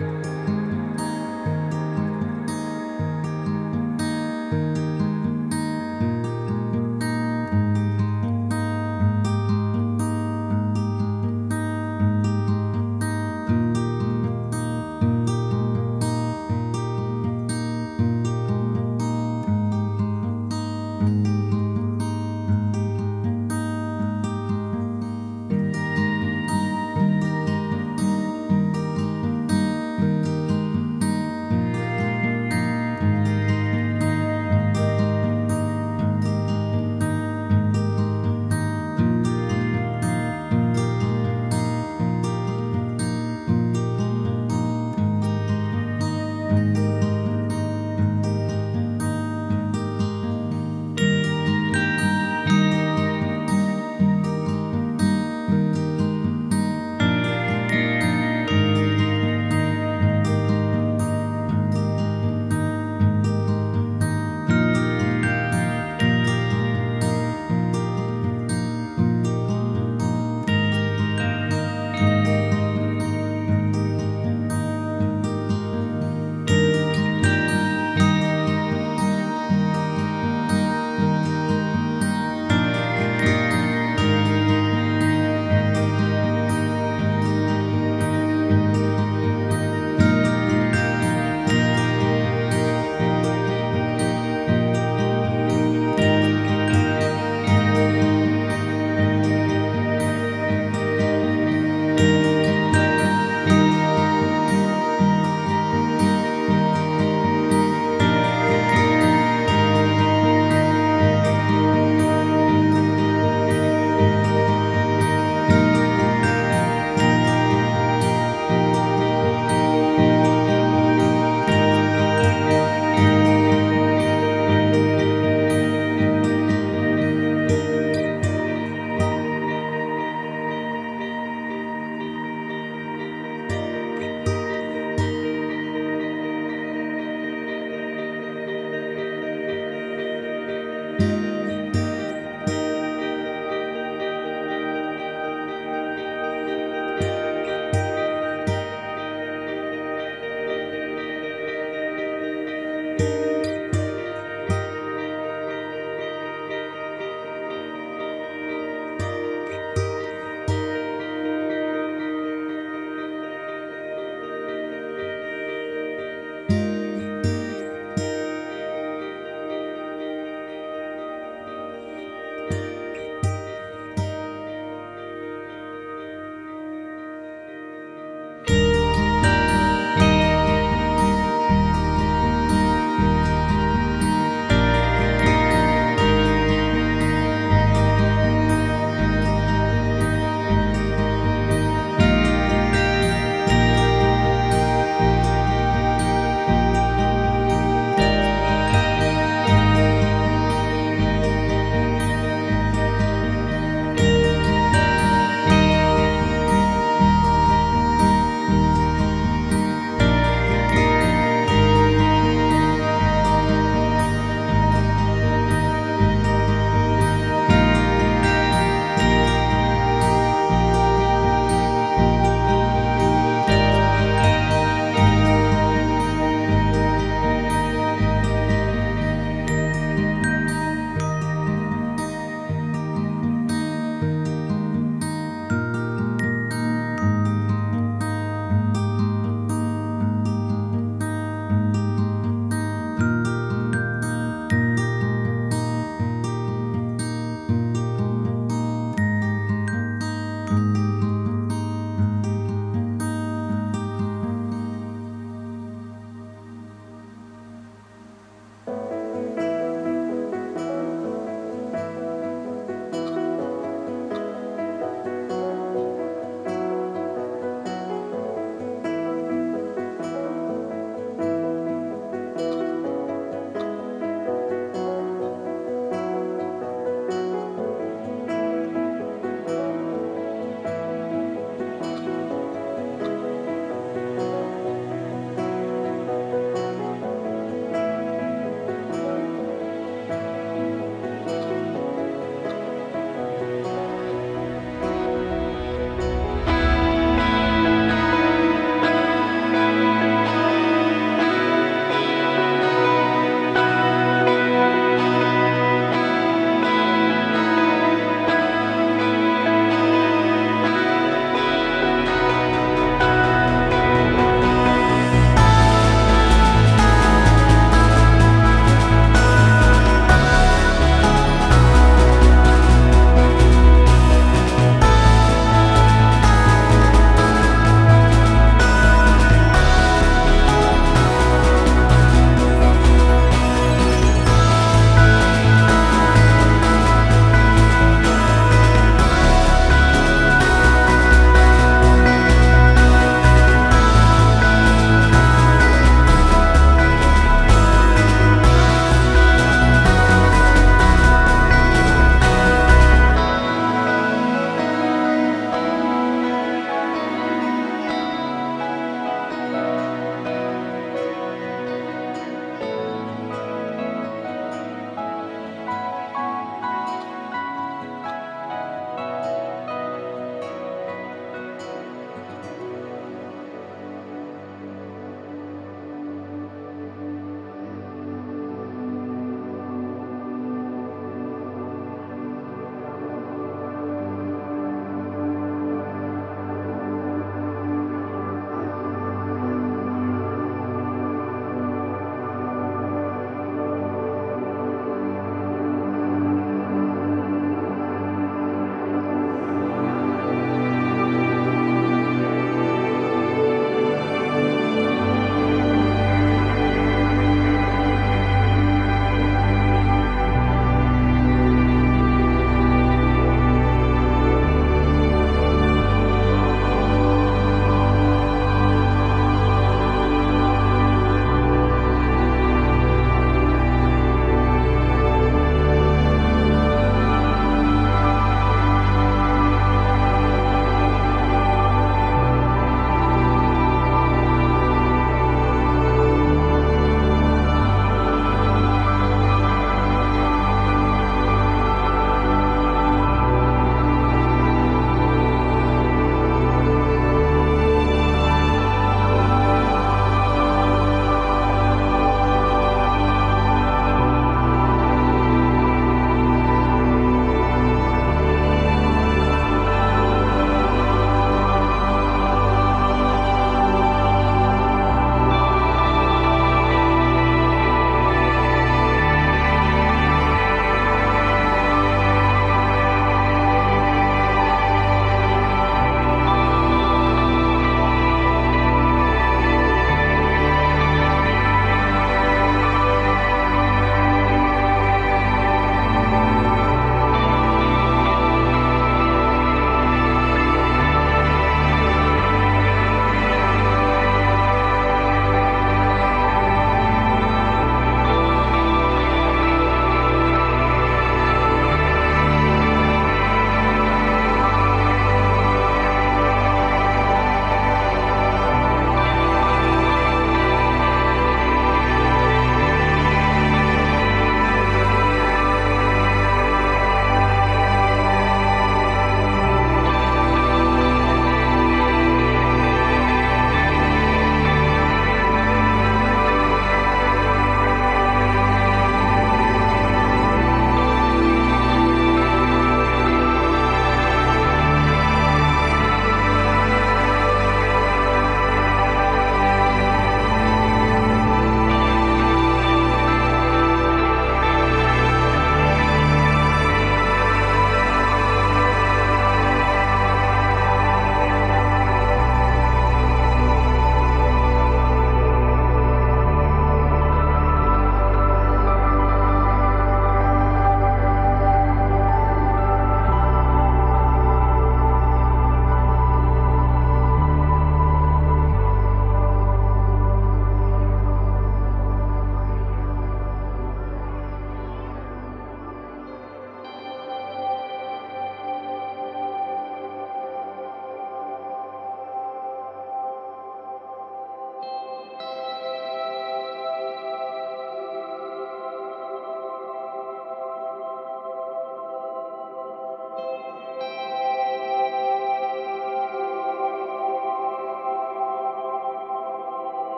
Thank